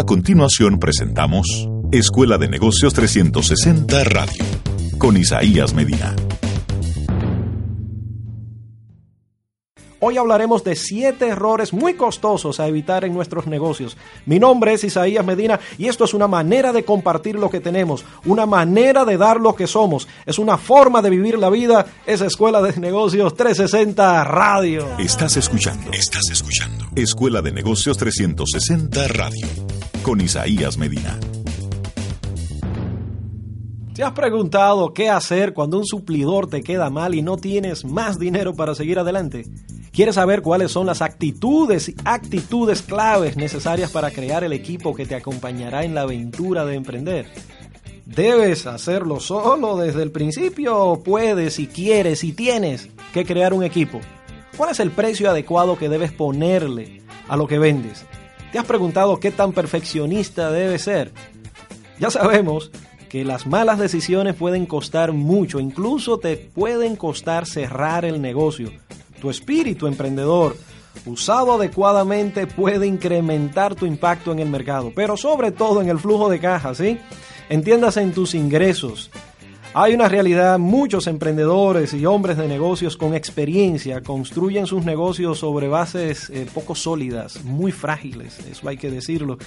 A continuación presentamos Escuela de Negocios 360 Radio con Isaías Medina. Hoy hablaremos de siete errores muy costosos a evitar en nuestros negocios. Mi nombre es Isaías Medina y esto es una manera de compartir lo que tenemos, una manera de dar lo que somos, es una forma de vivir la vida, es Escuela de Negocios 360 Radio. Estás escuchando, estás escuchando. Escuela de Negocios 360 Radio con Isaías Medina. ¿Te has preguntado qué hacer cuando un suplidor te queda mal y no tienes más dinero para seguir adelante? ¿Quieres saber cuáles son las actitudes y actitudes claves necesarias para crear el equipo que te acompañará en la aventura de emprender? ¿Debes hacerlo solo desde el principio o puedes y quieres y tienes que crear un equipo? ¿Cuál es el precio adecuado que debes ponerle a lo que vendes? ¿Te has preguntado qué tan perfeccionista debes ser? Ya sabemos que las malas decisiones pueden costar mucho, incluso te pueden costar cerrar el negocio. Tu espíritu emprendedor, usado adecuadamente, puede incrementar tu impacto en el mercado, pero sobre todo en el flujo de caja, ¿sí? Entiéndase en tus ingresos. Hay una realidad, muchos emprendedores y hombres de negocios con experiencia construyen sus negocios sobre bases eh, poco sólidas, muy frágiles, eso hay que decirlo.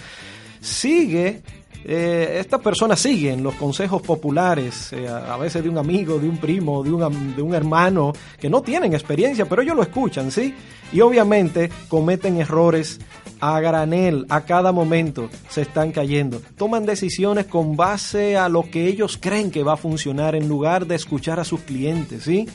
Sigue eh, estas personas siguen los consejos populares, eh, a veces de un amigo, de un primo, de un, de un hermano, que no tienen experiencia, pero ellos lo escuchan, ¿sí? Y obviamente cometen errores a granel, a cada momento se están cayendo. Toman decisiones con base a lo que ellos creen que va a funcionar en lugar de escuchar a sus clientes, ¿sí?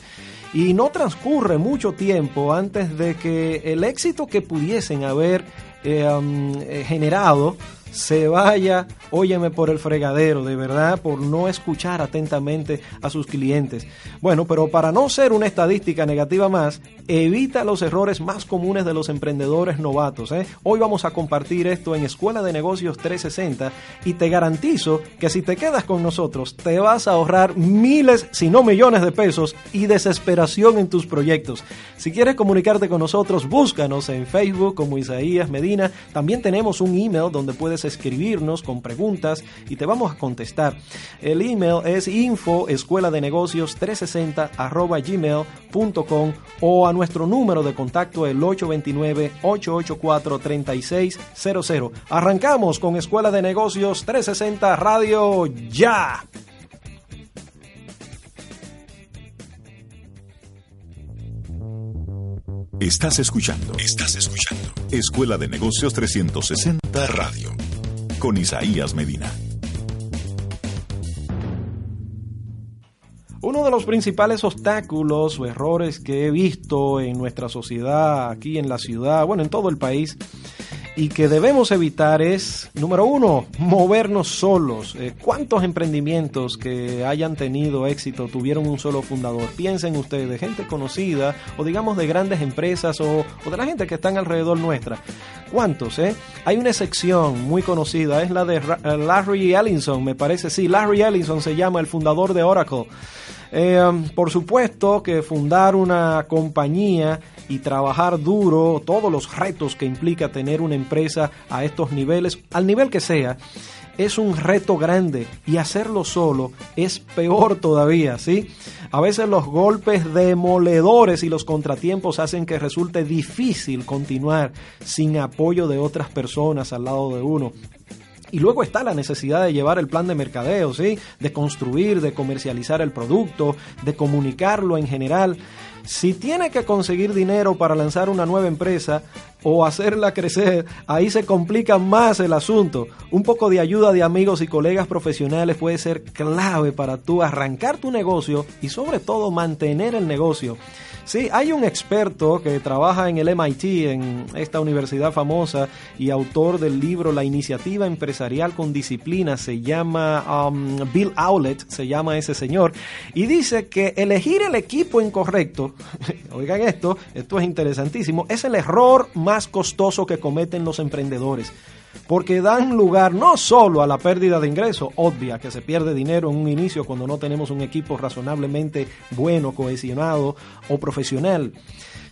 Y no transcurre mucho tiempo antes de que el éxito que pudiesen haber eh, um, generado se vaya, óyeme por el fregadero, de verdad, por no escuchar atentamente a sus clientes. Bueno, pero para no ser una estadística negativa más, evita los errores más comunes de los emprendedores novatos. ¿eh? Hoy vamos a compartir esto en Escuela de Negocios 360 y te garantizo que si te quedas con nosotros te vas a ahorrar miles, si no millones de pesos y desesperación en tus proyectos. Si quieres comunicarte con nosotros, búscanos en Facebook como Isaías Medina. También tenemos un email donde puedes escribirnos con preguntas y te vamos a contestar. El email es info escuela de negocios 360 arroba gmail.com o a nuestro número de contacto el 829-884-3600. Arrancamos con Escuela de Negocios 360 Radio ya. Estás escuchando, estás escuchando. Escuela de Negocios 360 Radio con Isaías Medina. Uno de los principales obstáculos o errores que he visto en nuestra sociedad, aquí en la ciudad, bueno, en todo el país, y que debemos evitar es, número uno, movernos solos. Eh, ¿Cuántos emprendimientos que hayan tenido éxito tuvieron un solo fundador? Piensen ustedes, gente conocida o digamos de grandes empresas o, o de la gente que están alrededor nuestra. ¿Cuántos? Eh? Hay una sección muy conocida, es la de Larry Ellison, me parece, sí, Larry Ellison se llama el fundador de Oracle. Eh, por supuesto que fundar una compañía y trabajar duro, todos los retos que implica tener una empresa a estos niveles, al nivel que sea, es un reto grande y hacerlo solo es peor todavía, ¿sí? A veces los golpes demoledores y los contratiempos hacen que resulte difícil continuar sin apoyo de otras personas al lado de uno. Y luego está la necesidad de llevar el plan de mercadeo, ¿sí? De construir, de comercializar el producto, de comunicarlo en general. Si tiene que conseguir dinero para lanzar una nueva empresa o hacerla crecer, ahí se complica más el asunto. Un poco de ayuda de amigos y colegas profesionales puede ser clave para tú arrancar tu negocio y sobre todo mantener el negocio. Sí, hay un experto que trabaja en el MIT, en esta universidad famosa, y autor del libro La iniciativa empresarial con disciplina, se llama um, Bill Owlett, se llama ese señor, y dice que elegir el equipo incorrecto, oigan esto, esto es interesantísimo, es el error más costoso que cometen los emprendedores porque dan lugar no solo a la pérdida de ingresos, obvia que se pierde dinero en un inicio cuando no tenemos un equipo razonablemente bueno, cohesionado o profesional,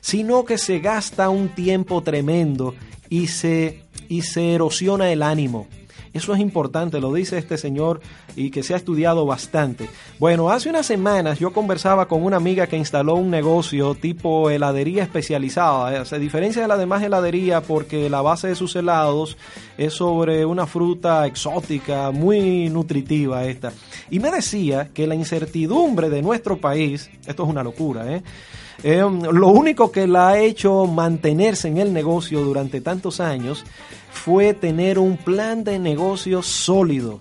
sino que se gasta un tiempo tremendo y se, y se erosiona el ánimo. Eso es importante, lo dice este señor y que se ha estudiado bastante. Bueno, hace unas semanas yo conversaba con una amiga que instaló un negocio tipo heladería especializada. Se diferencia de la demás heladería porque la base de sus helados es sobre una fruta exótica, muy nutritiva esta. Y me decía que la incertidumbre de nuestro país, esto es una locura, ¿eh? Eh, lo único que la ha hecho mantenerse en el negocio durante tantos años fue tener un plan de negocio sólido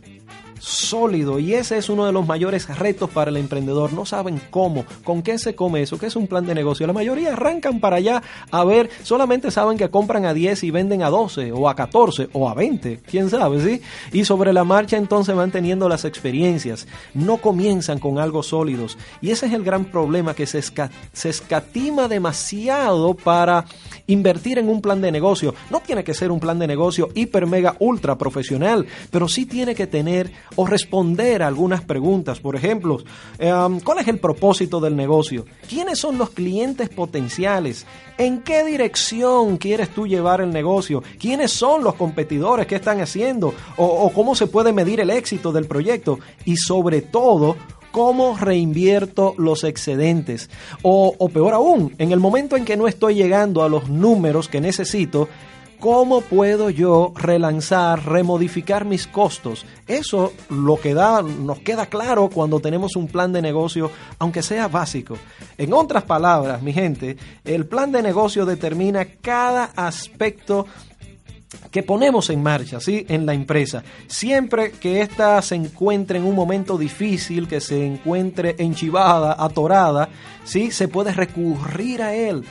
sólido y ese es uno de los mayores retos para el emprendedor. No saben cómo, con qué se come eso, qué es un plan de negocio. La mayoría arrancan para allá a ver, solamente saben que compran a 10 y venden a 12 o a 14 o a 20, quién sabe, ¿sí? Y sobre la marcha entonces van teniendo las experiencias. No comienzan con algo sólidos y ese es el gran problema que se, se escatima demasiado para invertir en un plan de negocio. No tiene que ser un plan de negocio hiper, mega, ultra profesional, pero sí tiene que tener o responder a algunas preguntas. Por ejemplo, em, ¿cuál es el propósito del negocio? ¿Quiénes son los clientes potenciales? ¿En qué dirección quieres tú llevar el negocio? ¿Quiénes son los competidores? ¿Qué están haciendo? ¿O, cómo se puede medir el éxito del proyecto? Y sobre todo, ¿Cómo reinvierto los excedentes? O, o, peor aún, en el momento en que no estoy llegando a los números que necesito, ¿cómo puedo yo relanzar, remodificar mis costos? Eso lo que da, nos queda claro cuando tenemos un plan de negocio, aunque sea básico. En otras palabras, mi gente, el plan de negocio determina cada aspecto que ponemos en marcha, ¿sí? En la empresa. Siempre que ésta se encuentre en un momento difícil, que se encuentre enchivada, atorada, ¿sí? Se puede recurrir a él.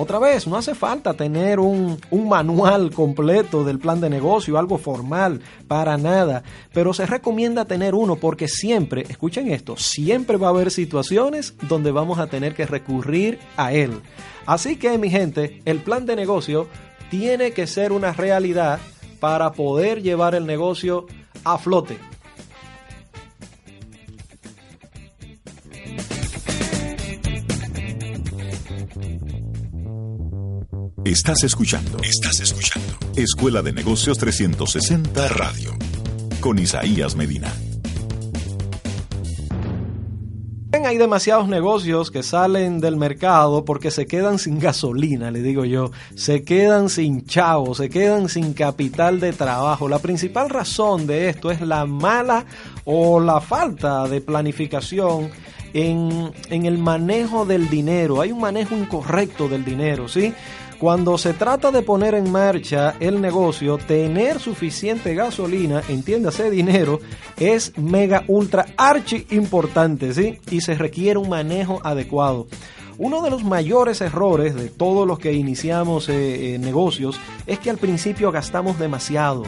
Otra vez, no hace falta tener un, manual completo del plan de negocio, algo formal, para nada, pero se recomienda tener uno porque siempre, escuchen esto, siempre va a haber situaciones donde vamos a tener que recurrir a él. Así que, mi gente, el plan de negocio tiene que ser una realidad para poder llevar el negocio a flote. Estás escuchando. Estás escuchando. Escuela de Negocios 360 Radio. Con Isaías Medina. Hay demasiados negocios que salen del mercado porque se quedan sin gasolina, le digo yo, se quedan sin chavos, se quedan sin capital de trabajo. La principal razón de esto es la mala o la falta de planificación en, en el manejo del dinero. Hay un manejo incorrecto del dinero, ¿sí? Cuando se trata de poner en marcha el negocio, tener suficiente gasolina, entiéndase dinero, es mega ultra archi importante, ¿sí? Y se requiere un manejo adecuado. Uno de los mayores errores de todos los que iniciamos eh, eh, negocios es que al principio gastamos demasiado.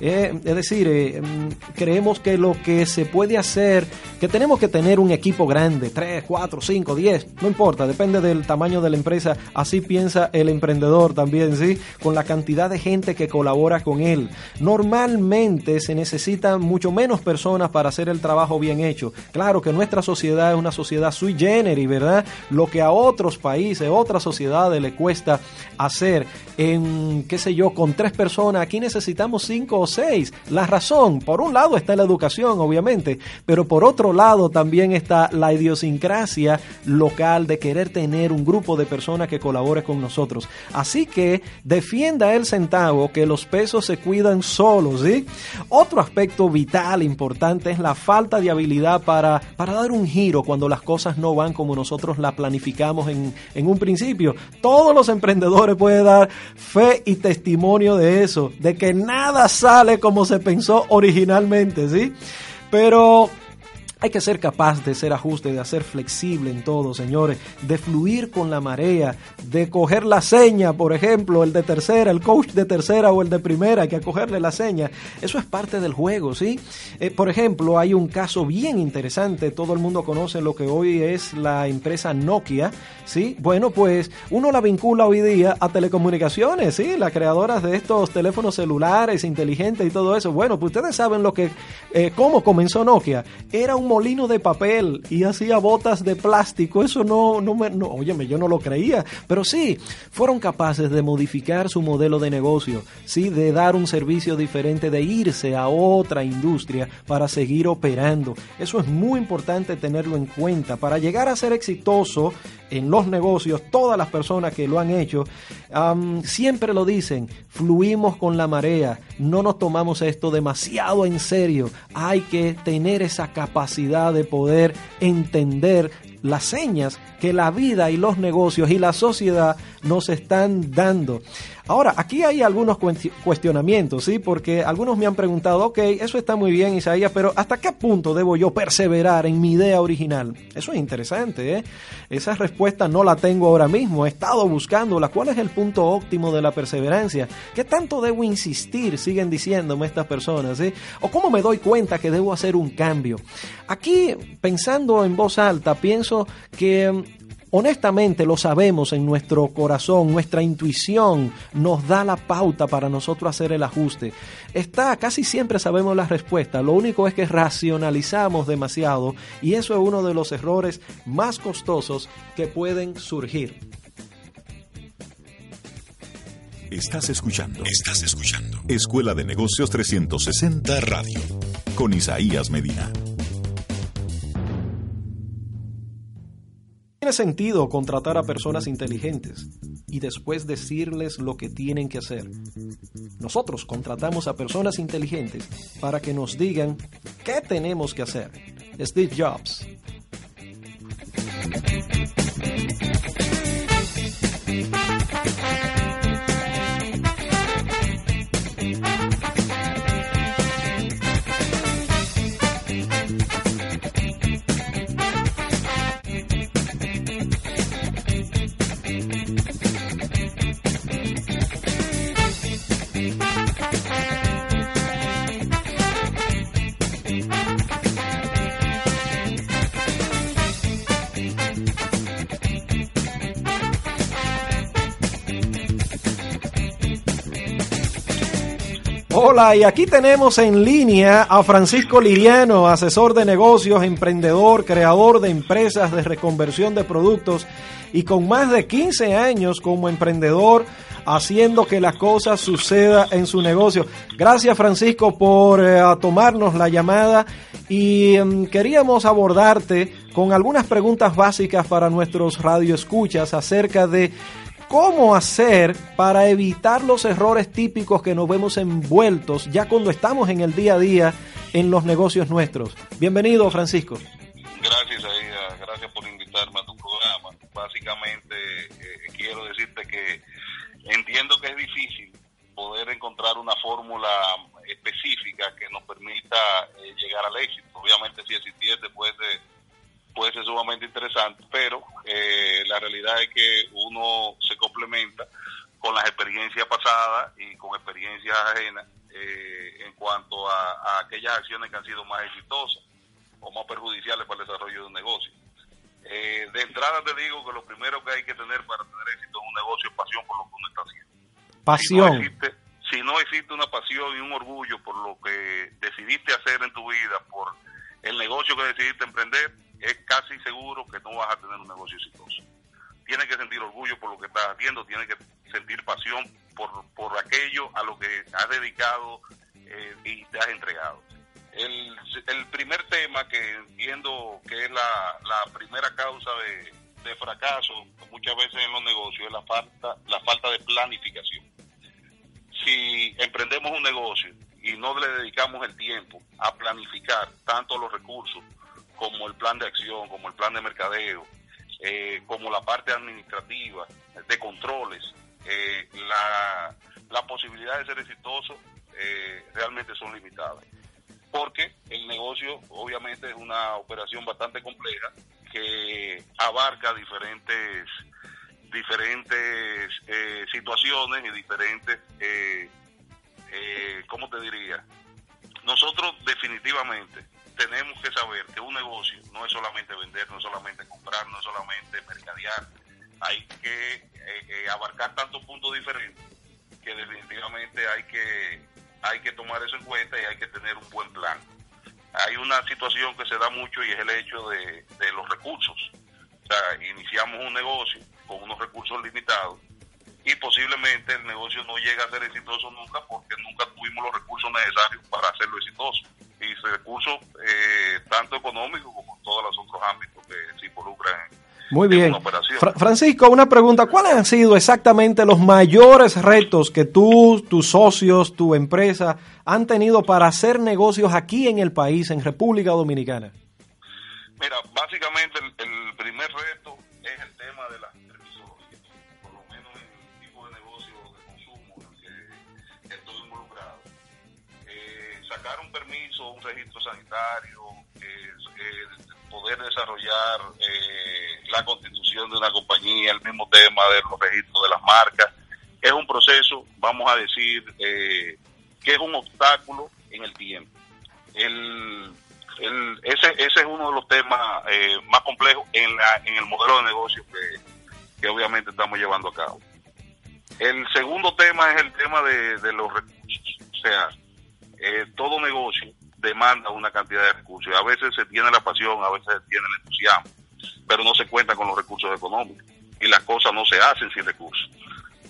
Eh, es decir, mm, creemos que lo que se puede hacer, que tenemos que tener un equipo grande, 3, 4, 5, 10, no importa, depende del tamaño de la empresa, así piensa el emprendedor también, ¿sí? Con la cantidad de gente que colabora con él. Normalmente se necesitan mucho menos personas para hacer el trabajo bien hecho. Claro que nuestra sociedad es una sociedad sui generis, ¿verdad? Lo que otros países, otras sociedades le cuesta hacer en, qué sé yo, con tres personas, aquí necesitamos cinco o seis. La razón, por un lado está la educación, obviamente, pero por otro lado también está la idiosincrasia local de querer tener un grupo de personas que colabore con nosotros. Así que defienda el centavo, que los pesos se cuidan solos, ¿sí? Otro aspecto vital, importante, es la falta de habilidad para, para dar un giro cuando las cosas no van como nosotros la planificamos en, en un principio. Todos los emprendedores pueden dar fe y testimonio de eso, de que nada sale como se pensó originalmente, ¿sí? Pero hay que ser capaz de ser ajuste, de ser flexible en todo, señores, de fluir con la marea, de coger la seña, por ejemplo, el de tercera, el coach de tercera o el de primera, hay que cogerle la seña. Eso es parte del juego, ¿sí? Eh, por ejemplo, hay un caso bien interesante, todo el mundo conoce lo que hoy es la empresa Nokia, ¿sí? Bueno, pues uno la vincula hoy día a telecomunicaciones, ¿sí? Las creadoras de estos teléfonos celulares inteligentes y todo eso. Bueno, pues ustedes saben lo que, eh, cómo comenzó Nokia. Era un molino de papel y hacía botas de plástico. Eso no, no me, no, óyeme, yo no lo creía. Pero sí, fueron capaces de modificar su modelo de negocio, sí, de dar un servicio diferente, de irse a otra industria para seguir operando. Eso es muy importante tenerlo en cuenta. Para llegar a ser exitoso en los negocios, todas las personas que lo han hecho, siempre lo dicen, fluimos con la marea, no nos tomamos esto demasiado en serio, hay que tener esa capacidad de poder entender las señas que la vida y los negocios y la sociedad nos están dando. Ahora, aquí hay algunos cuestionamientos, ¿sí? Porque algunos me han preguntado, ok, eso está muy bien, Isaías, pero ¿hasta qué punto debo yo perseverar en mi idea original? Eso es interesante, ¿eh? Esa respuesta no la tengo ahora mismo, he estado buscándola. ¿Cuál es el punto óptimo de la perseverancia? ¿Qué tanto debo insistir? Siguen diciéndome estas personas, ¿sí? ¿O cómo me doy cuenta que debo hacer un cambio? Aquí, pensando en voz alta, pienso que Honestamente lo sabemos en nuestro corazón, nuestra intuición nos da la pauta para nosotros hacer el ajuste. Está, casi siempre sabemos la respuesta, lo único es que racionalizamos demasiado y eso es uno de los errores más costosos que pueden surgir. Estás escuchando. Estás escuchando. Escuela de Negocios 360 Radio. Con Isaías Medina. Tiene sentido contratar a personas inteligentes y después decirles lo que tienen que hacer. Nosotros contratamos a personas inteligentes para que nos digan qué tenemos que hacer. Steve Jobs. Y aquí tenemos en línea a Francisco Liriano, asesor de negocios, emprendedor, creador de empresas de reconversión de productos y con más de 15 años como emprendedor haciendo que las cosas sucedan en su negocio. Gracias Francisco por eh, tomarnos la llamada y em, queríamos abordarte con algunas preguntas básicas para nuestros radioescuchas acerca de cómo hacer para evitar los errores típicos que nos vemos envueltos ya cuando estamos en el día a día en los negocios nuestros. Bienvenido, Francisco. Gracias, Aida. Gracias por invitarme a tu programa. Básicamente, eh, quiero decirte que entiendo que es difícil poder encontrar una fórmula específica que nos permita eh, llegar al éxito. Obviamente, si existiese, puede puede ser sumamente interesante, pero eh, la realidad es que uno se complementa con las experiencias pasadas y con experiencias ajenas eh, en cuanto a, aquellas acciones que han sido más exitosas o más perjudiciales para el desarrollo de un negocio. Eh, de entrada te digo que lo primero que hay que tener para tener éxito en un negocio es pasión por lo que uno está haciendo. Pasión. Si no existe, si no existe una pasión y un orgullo por lo que decidiste hacer en tu vida, por el negocio que decidiste emprender, es casi seguro que no vas a tener un negocio exitoso. Tienes que sentir orgullo por lo que estás haciendo, tienes que sentir pasión por, por aquello a lo que has dedicado eh, y te has entregado. El, el, primer tema que entiendo que es la, la primera causa de, de, fracaso muchas veces en los negocios es la falta, la falta de planificación. Si emprendemos un negocio y no le dedicamos el tiempo a planificar tanto los recursos como el plan de acción, como el plan de mercadeo, eh, como la parte administrativa, de controles, eh, la, la, posibilidad de ser exitoso eh, realmente son limitadas. Porque el negocio obviamente es una operación bastante compleja que abarca diferentes diferentes situaciones y diferentes, ¿cómo te diría? Nosotros definitivamente tenemos que saber que un negocio no es solamente vender, no es solamente comprar, no es solamente mercadear. Hay que eh, eh, abarcar tantos puntos diferentes que definitivamente hay que, hay que tomar eso en cuenta y hay que tener un buen plan. hay una situación que se da mucho y es el hecho de, de los recursos. O sea, iniciamos un negocio con unos recursos limitados y posiblemente el negocio no llega a ser exitoso nunca porque nunca tuvimos los recursos necesarios para hacerlo exitoso. Y recursos eh, tanto económicos como en todos los otros ámbitos que se involucran en, Muy bien. Francisco, una pregunta. ¿Cuáles han sido exactamente los mayores retos que tú, tus socios, tu empresa han tenido para hacer negocios aquí en el país, en República Dominicana? Mira, básicamente el, el primer reto poder desarrollar eh, la constitución de una compañía, el mismo tema de los registros de las marcas, es un proceso, vamos a decir, eh, que es un obstáculo en el tiempo. El, el, ese, ese es uno de los temas eh, más complejos en, la, en el modelo de negocio que, que obviamente estamos llevando a cabo. El segundo tema es el tema de, de los recursos. O sea, eh, todo negocio demanda una cantidad de recursos. A veces se tiene la pasión, a veces se tiene el entusiasmo, pero no se cuenta con los recursos económicos y las cosas no se hacen sin recursos.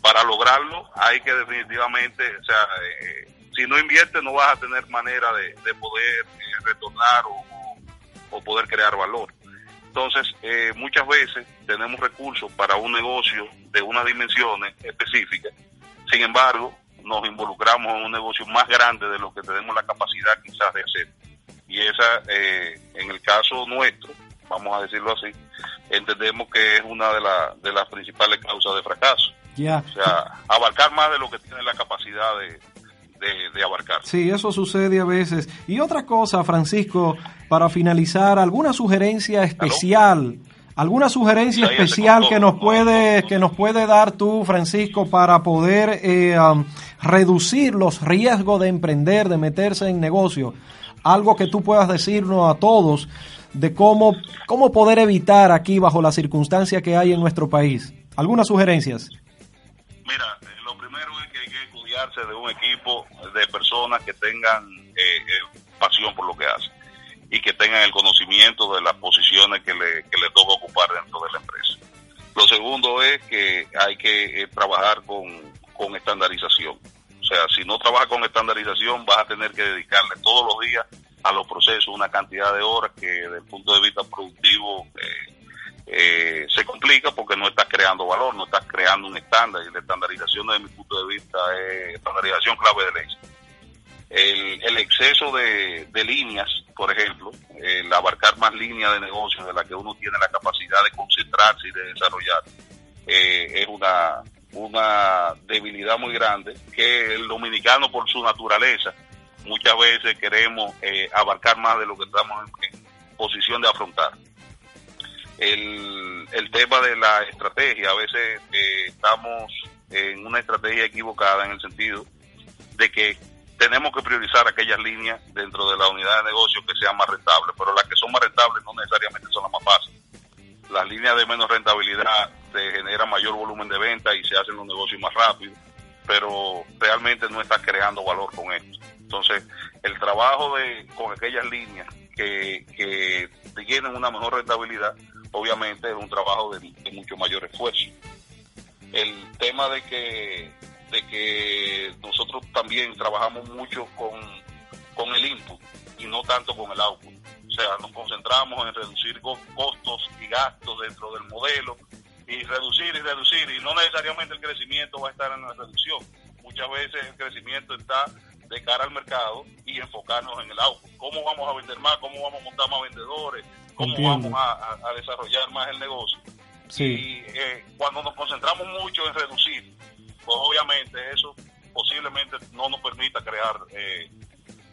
Para lograrlo hay que definitivamente, o sea, eh, si no inviertes no vas a tener manera de, poder eh, retornar o, o, poder crear valor. Entonces, muchas veces tenemos recursos para un negocio de unas dimensiones específicas, sin embargo, nos involucramos en un negocio más grande de lo que tenemos la capacidad quizás de hacer. Y esa, eh, en el caso nuestro, vamos a decirlo así, entendemos que es una de, de las principales causas de fracaso. Ya. O sea, abarcar más de lo que tiene la capacidad de, de, abarcar. Sí, eso sucede a veces. Y otra cosa, Francisco, para finalizar, ¿alguna sugerencia especial? ¿Alguna sugerencia especial que nos puede que nos puede dar tú, Francisco, para poder eh, um, reducir los riesgos de emprender, de meterse en negocio? Algo que tú puedas decirnos a todos de cómo cómo poder evitar aquí bajo la circunstancia que hay en nuestro país. ¿Algunas sugerencias? Mira, eh, lo primero es que hay que estudiarse de un equipo de personas que tengan eh, pasión por lo que hacen y que tengan el conocimiento de las posiciones que le, que le toca ocupar dentro de la empresa. Lo segundo es que hay que eh, trabajar con, con estandarización. O sea, si no trabajas con estandarización, vas a tener que dedicarle todos los días a los procesos una cantidad de horas que desde el punto de vista productivo eh, eh, se complica porque no estás creando valor, no estás creando un estándar. Y la estandarización desde mi punto de vista es estandarización clave de ley el, el exceso de, de, líneas, por ejemplo, el abarcar más líneas de negocio de la que uno tiene la capacidad de concentrarse y de desarrollar, eh, es una, una debilidad muy grande que el dominicano por su naturaleza muchas veces queremos eh, abarcar más de lo que estamos en, posición de afrontar. El, el, tema de la estrategia, a veces eh, estamos en una estrategia equivocada en el sentido de que tenemos que priorizar aquellas líneas dentro de la unidad de negocio que sean más rentables, pero las que son más rentables no necesariamente son las más fáciles. Las líneas de menos rentabilidad se genera mayor volumen de venta y se hacen los negocios más rápido, pero realmente no estás creando valor con esto. Entonces, el trabajo de con aquellas líneas que, que tienen una mejor rentabilidad, obviamente es un trabajo de mucho mayor esfuerzo. El tema de que de que nosotros también trabajamos mucho con, con el input y no tanto con el output. O sea, nos concentramos en reducir costos y gastos dentro del modelo y reducir y reducir y no necesariamente el crecimiento va a estar en la reducción. Muchas veces el crecimiento está de cara al mercado y enfocarnos en el output. ¿Cómo vamos a vender más? ¿Cómo vamos a montar más vendedores? ¿Cómo vamos a, desarrollar más el negocio? Sí. Y eh, cuando nos concentramos mucho en reducir, pues obviamente eso posiblemente no nos permita crear eh,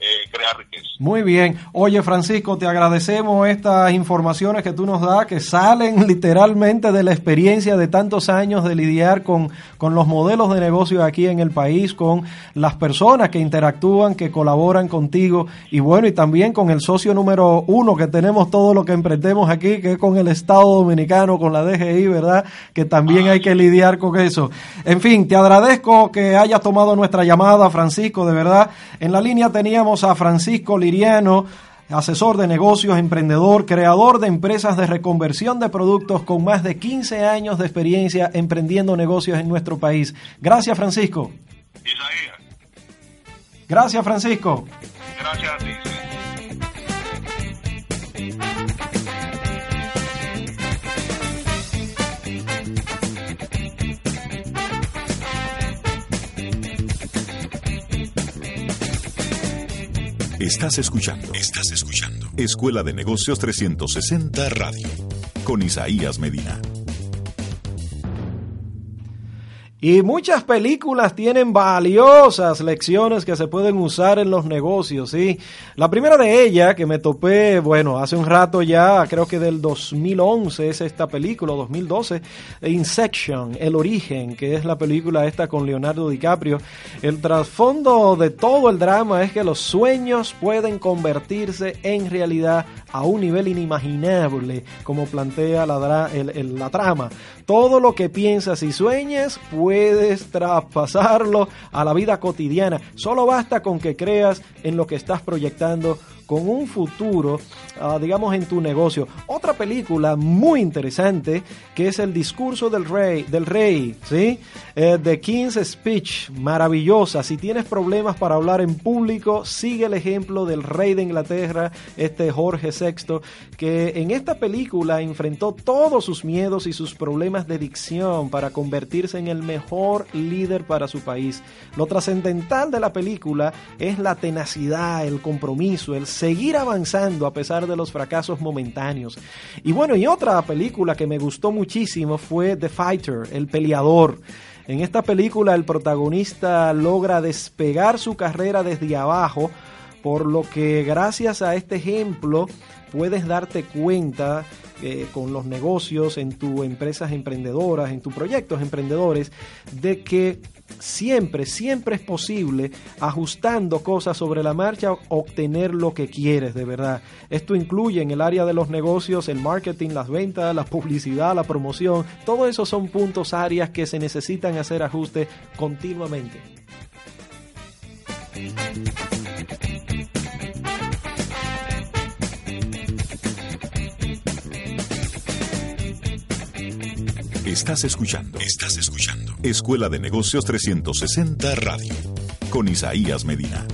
eh, crear riqueza. Muy bien. Oye, Francisco, te agradecemos estas informaciones que tú nos das, que salen literalmente de la experiencia de tantos años de lidiar con, con los modelos de negocio aquí en el país, con las personas que interactúan, que colaboran contigo, y bueno, y también con el socio número uno que tenemos todo lo que emprendemos aquí, que es con el Estado Dominicano, con la DGI, ¿verdad? Que también hay que lidiar con eso. En fin, te agradezco que hayas tomado nuestra llamada, Francisco, de verdad. En la línea teníamos a Francisco Liriano, asesor de negocios, emprendedor, creador de empresas de reconversión de productos con más de 15 años de experiencia emprendiendo negocios en nuestro país. Gracias, Francisco. Isaías. Gracias, Francisco. Gracias a ti. Estás escuchando. Estás escuchando. Escuela de Negocios 360 Radio. Con Isaías Medina. Y muchas películas tienen valiosas lecciones que se pueden usar en los negocios, ¿sí? La primera de ellas que me topé, bueno, hace un rato ya, creo que del 2011 es esta película, 2012, Insection, El Origen, que es la película esta con Leonardo DiCaprio. El trasfondo de todo el drama es que los sueños pueden convertirse en realidad a un nivel inimaginable, como plantea la, la trama. Todo lo que piensas y sueñes puedes traspasarlo a la vida cotidiana. Solo basta con que creas en lo que estás proyectando con un futuro, ah, digamos, en tu negocio. Otra película muy interesante que es El discurso del rey, del rey, ¿sí? Eh, The King's Speech, maravillosa. Si tienes problemas para hablar en público, sigue el ejemplo del rey de Inglaterra, este Jorge VI, que en esta película enfrentó todos sus miedos y sus problemas de dicción para convertirse en el mejor líder para su país. Lo trascendental de la película es la tenacidad, el compromiso, el seguir avanzando a pesar de los fracasos momentáneos. Y bueno, y otra película que me gustó muchísimo fue The Fighter, El Peleador. En esta película el protagonista logra despegar su carrera desde abajo, por lo que gracias a este ejemplo puedes darte cuenta eh, con los negocios, en tus empresas emprendedoras, en tus proyectos emprendedores, de que siempre, siempre es posible, ajustando cosas sobre la marcha, obtener lo que quieres de verdad. Esto incluye en el área de los negocios el marketing, las ventas, la publicidad, la promoción. Todo eso son puntos, áreas que se necesitan hacer ajustes continuamente. Estás escuchando. Estás escuchando. Escuela de Negocios 360 Radio. Con Isaías Medina.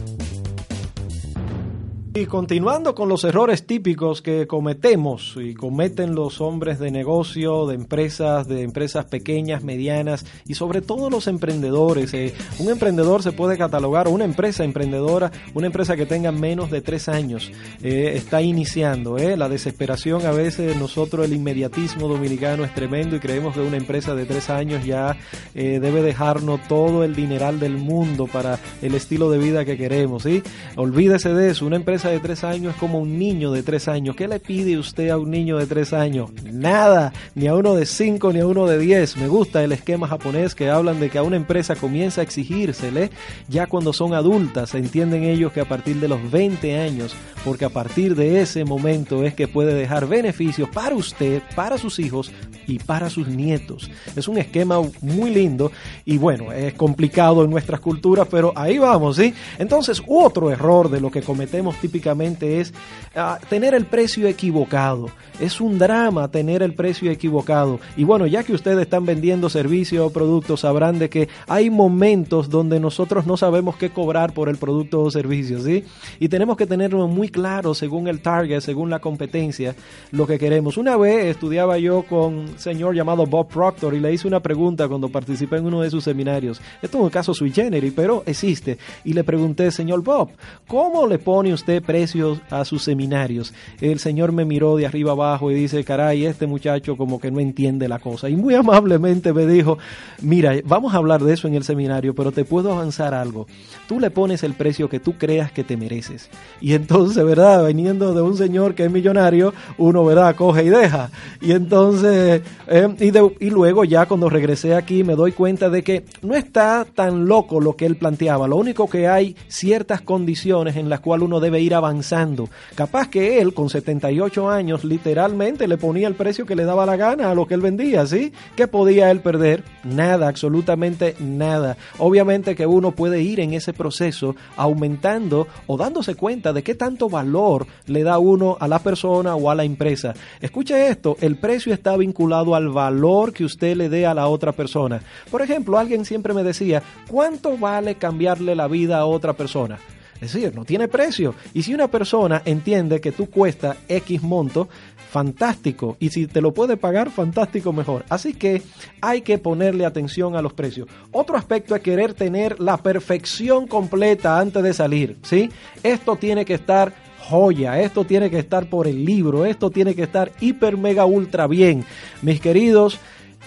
Continuando con los errores típicos que cometemos y cometen los hombres de negocio, de empresas, de empresas pequeñas, medianas y sobre todo los emprendedores. Eh, un emprendedor se puede catalogar, una empresa emprendedora, una empresa que tenga menos de tres años, eh, está iniciando. Eh. La desesperación a veces, nosotros el inmediatismo dominicano es tremendo y creemos que una empresa de tres años ya debe dejarnos todo el dineral del mundo para el estilo de vida que queremos. ¿sí? Olvídese de eso, una empresa de tres años es como un niño de tres años. ¿Qué le pide usted a un niño de tres años? Nada, ni a uno de cinco ni a uno de diez. Me gusta el esquema japonés que hablan de que a una empresa comienza a exigírsele ya cuando son adultas. Entienden ellos que a partir de los 20 años, porque a partir de ese momento es que puede dejar beneficios para usted, para sus hijos y para sus nietos. Es un esquema muy lindo y bueno, es complicado en nuestras culturas, pero ahí vamos, ¿sí? Entonces, otro error de lo que cometemos típicamente es ah, tener el precio equivocado. Es un drama tener el precio equivocado. Y bueno, ya que ustedes están vendiendo servicios o productos, sabrán de que hay momentos donde nosotros no sabemos qué cobrar por el producto o servicio, ¿sí? Y tenemos que tenerlo muy claro según el target, según la competencia, lo que queremos. Una vez estudiaba yo con un señor llamado Bob Proctor y le hice una pregunta cuando participé en uno de sus seminarios. Esto es un caso sui generis, pero existe. Y le pregunté, señor Bob, ¿cómo le pone usted precios a sus seminarios. El Señor me miró de arriba abajo y dice, caray, este muchacho como que no entiende la cosa. Y muy amablemente me dijo, mira, vamos a hablar de eso en el seminario, pero te puedo avanzar algo. Tú le pones el precio que tú creas que te mereces. Y entonces, ¿verdad? Veniendo de un señor que es millonario, uno, ¿verdad? Coge y deja. Y entonces, eh, y, y luego ya cuando regresé aquí me doy cuenta de que no está tan loco lo que él planteaba. Lo único que hay ciertas condiciones en las cuales uno debe ir ir avanzando. Capaz que él, con 78 años, literalmente le ponía el precio que le daba la gana a lo que él vendía, ¿sí? ¿Qué podía él perder? Nada, absolutamente nada. Obviamente que uno puede ir en ese proceso aumentando o dándose cuenta de qué tanto valor le da uno a la persona o a la empresa. Escuche esto, el precio está vinculado al valor que usted le dé a la otra persona. Por ejemplo, alguien siempre me decía, ¿cuánto vale cambiarle la vida a otra persona? Es decir, no tiene precio. Y si una persona entiende que tú cuesta X monto, fantástico. Y si te lo puede pagar, fantástico mejor. Así que hay que ponerle atención a los precios. Otro aspecto es querer tener la perfección completa antes de salir. ¿sí? Esto tiene que estar joya, esto tiene que estar por el libro, esto tiene que estar hiper, mega, ultra bien. Mis queridos,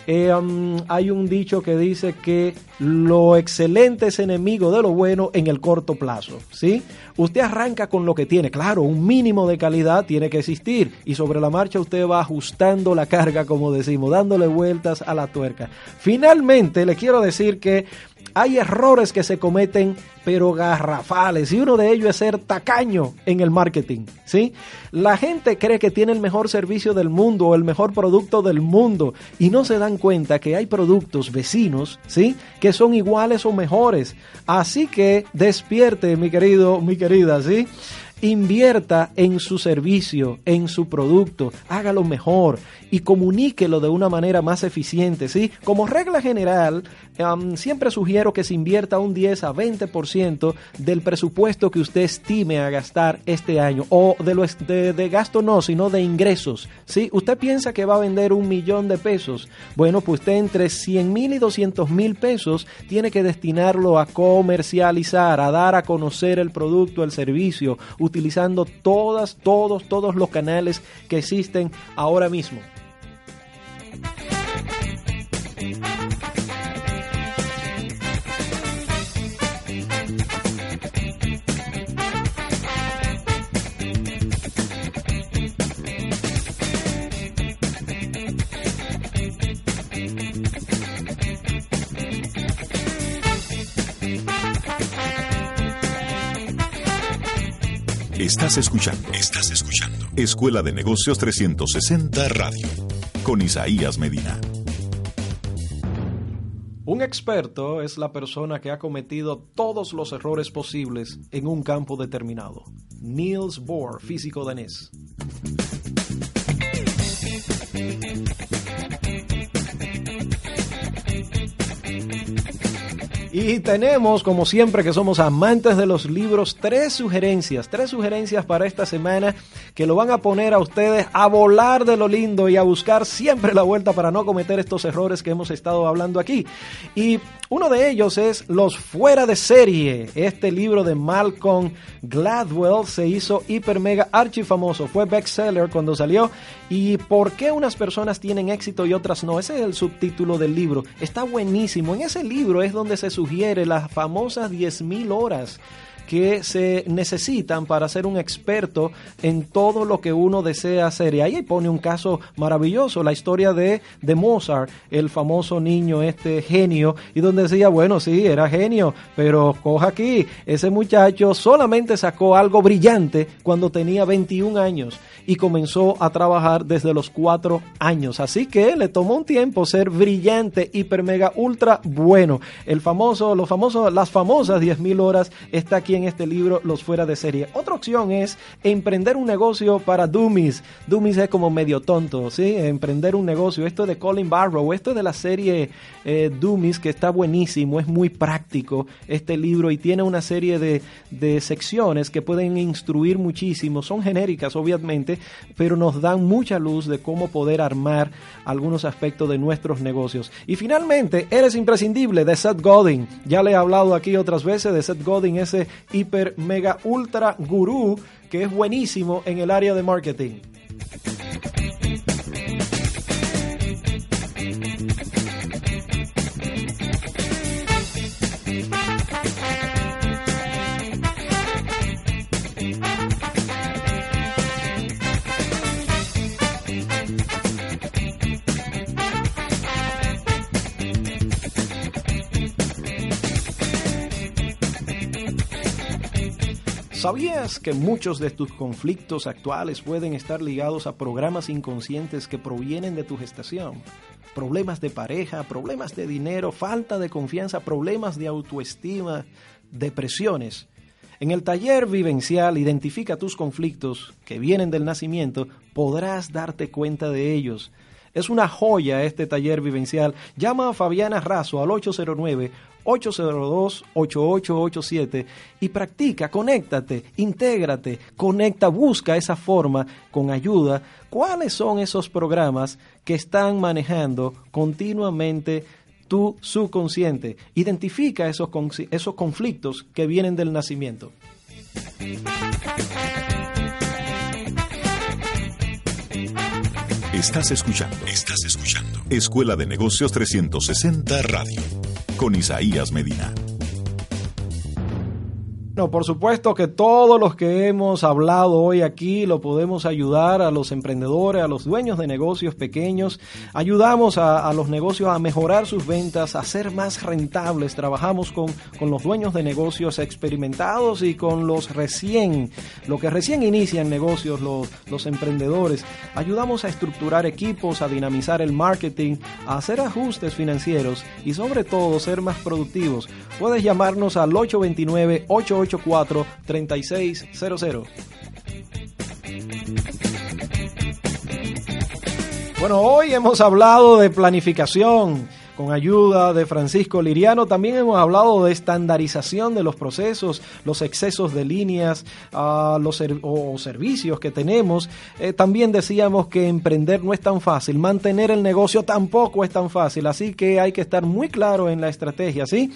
eh, um, hay un dicho que dice que lo excelente es enemigo de lo bueno en el corto plazo, ¿sí? Usted arranca con lo que tiene, claro, un mínimo de calidad tiene que existir y sobre la marcha usted va ajustando la carga, como decimos, dándole vueltas a la tuerca. Finalmente, le quiero decir que hay errores que se cometen, pero garrafales, y uno de ellos es ser tacaño en el marketing, ¿sí? La gente cree que tiene el mejor servicio del mundo o el mejor producto del mundo y no se dan cuenta que hay productos vecinos, ¿sí? Que son iguales o mejores. Así que despierte, mi querido, mi querida, ¿sí? invierta en su servicio, en su producto, hágalo mejor y comuníquelo de una manera más eficiente, ¿sí? Como regla general, siempre sugiero que se invierta un 10 a 20% del presupuesto que usted estime a gastar este año, o de, lo, de, gasto no, sino de ingresos, ¿sí? Usted piensa que va a vender un millón de pesos, bueno, pues usted entre 100 mil y 200 mil pesos tiene que destinarlo a comercializar, a dar a conocer el producto, el servicio, utilizando todas, todos, todos los canales que existen ahora mismo. Estás escuchando. Estás escuchando. Escuela de Negocios 360 Radio. Con Isaías Medina. Un experto es la persona que ha cometido todos los errores posibles en un campo determinado. Niels Bohr, físico danés. Y tenemos, como siempre que somos amantes de los libros, tres sugerencias, tres sugerencias para esta semana que lo van a poner a ustedes a volar de lo lindo y a buscar siempre la vuelta para no cometer estos errores que hemos estado hablando aquí. Y uno de ellos es Los Fuera de Serie. Este libro de Malcolm Gladwell se hizo hiper mega archifamoso, fue bestseller cuando salió. ¿Y por qué unas personas tienen éxito y otras no? Ese es el subtítulo del libro. Está buenísimo. En ese libro es donde se sugiere las famosas 10.000 horas que se necesitan para ser un experto en todo lo que uno desea hacer. Y ahí pone un caso maravilloso, la historia de, de Mozart, el famoso niño, este genio, y donde decía, bueno, sí, era genio, pero coja aquí, ese muchacho solamente sacó algo brillante cuando tenía 21 años y comenzó a trabajar desde los 4 años. Así que le tomó un tiempo ser brillante, hiper, mega, ultra bueno. El famoso, los famosos, las famosas 10.000 horas está aquí en este libro Los Fuera de Serie. Otra opción es emprender un negocio para dummies. Dummies es como medio tonto, ¿sí? Emprender un negocio. Esto de Colin Barrow, esto de la serie eh, Dummies, que está buenísimo, es muy práctico este libro y tiene una serie de, de secciones que pueden instruir muchísimo. Son genéricas, obviamente, pero nos dan mucha luz de cómo poder armar algunos aspectos de nuestros negocios. Y finalmente, Eres Imprescindible de Seth Godin. Ya le he hablado aquí otras veces de Seth Godin, ese hiper, mega, ultra gurú que es buenísimo en el área de marketing. ¿Sabías que muchos de tus conflictos actuales pueden estar ligados a programas inconscientes que provienen de tu gestación? Problemas de pareja, problemas de dinero, falta de confianza, problemas de autoestima, depresiones. En el taller vivencial Identifica tus conflictos que vienen del nacimiento, podrás darte cuenta de ellos. Es una joya este taller vivencial. Llama a Fabiana Razo al 809-802-8887 y practica, conéctate, intégrate, conecta, busca esa forma con ayuda. ¿Cuáles son esos programas que están manejando continuamente tu subconsciente? Identifica esos, esos conflictos que vienen del nacimiento. Estás escuchando. Estás escuchando. Escuela de Negocios 360 Radio. Con Isaías Medina. No, por supuesto que todos los que hemos hablado hoy aquí lo podemos ayudar a los emprendedores, a los dueños de negocios pequeños. Ayudamos a, los negocios a mejorar sus ventas, a ser más rentables. Trabajamos con, con, los dueños de negocios experimentados y con los recién, lo que recién inician negocios, los, los emprendedores. Ayudamos a estructurar equipos, a dinamizar el marketing, a hacer ajustes financieros y sobre todo ser más productivos. Puedes llamarnos al 829 8 884-3600. Bueno, hoy hemos hablado de planificación con ayuda de Francisco Liriano. También hemos hablado de estandarización de los procesos, los excesos de líneas uh, los o servicios que tenemos. Eh, también decíamos que emprender no es tan fácil, mantener el negocio tampoco es tan fácil, así que hay que estar muy claro en la estrategia, ¿sí?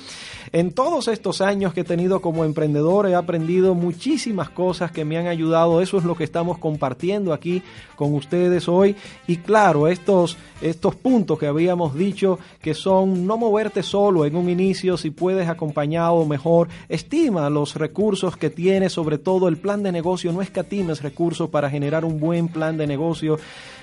En todos estos años que he tenido como emprendedor he aprendido muchísimas cosas que me han ayudado. Eso es lo que estamos compartiendo aquí con ustedes hoy. Y claro, estos, estos puntos que habíamos dicho que son no moverte solo en un inicio, si puedes acompañado mejor, estima los recursos que tienes, sobre todo el plan de negocio, no escatimes recursos para generar un buen plan de negocio.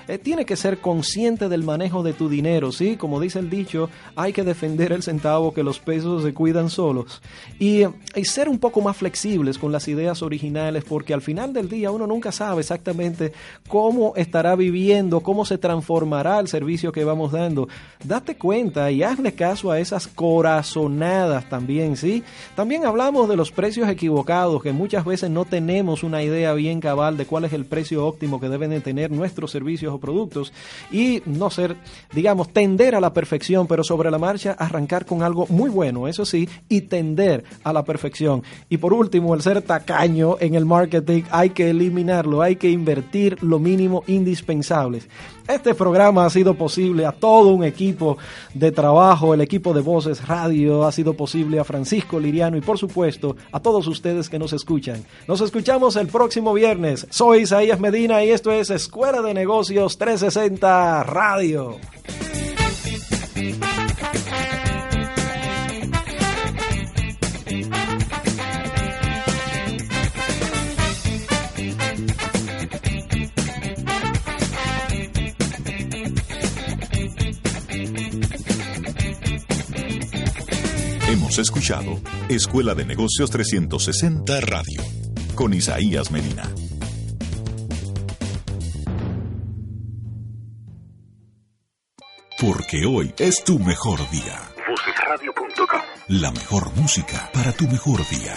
Eh, tiene que ser consciente del manejo de tu dinero, ¿sí? Como dice el dicho, hay que defender el centavo que los pesos se cuidan solos. Y, y ser un poco más flexibles con las ideas originales, porque al final del día uno nunca sabe exactamente cómo estará viviendo, cómo se transformará el servicio que vamos dando. Date cuenta y hazle caso a esas corazonadas también, ¿sí? También hablamos de los precios equivocados, que muchas veces no tenemos una idea bien cabal de cuál es el precio óptimo que deben de tener nuestros servicios productos y no ser, digamos, tender a la perfección, pero sobre la marcha arrancar con algo muy bueno, eso sí, y tender a la perfección. Y por último, el ser tacaño en el marketing hay que eliminarlo, hay que invertir lo mínimo indispensable. Este programa ha sido posible a todo un equipo de trabajo, el equipo de Voces Radio, ha sido posible a Francisco Liriano y por supuesto a todos ustedes que nos escuchan. Nos escuchamos el próximo viernes. Soy Isaías Medina y esto es Escuela de Negocios 360 Radio. Hemos escuchado Escuela de Negocios 360 Radio con Isaías Medina. Porque hoy es tu mejor día. Vocesradio.com. La mejor música para tu mejor día.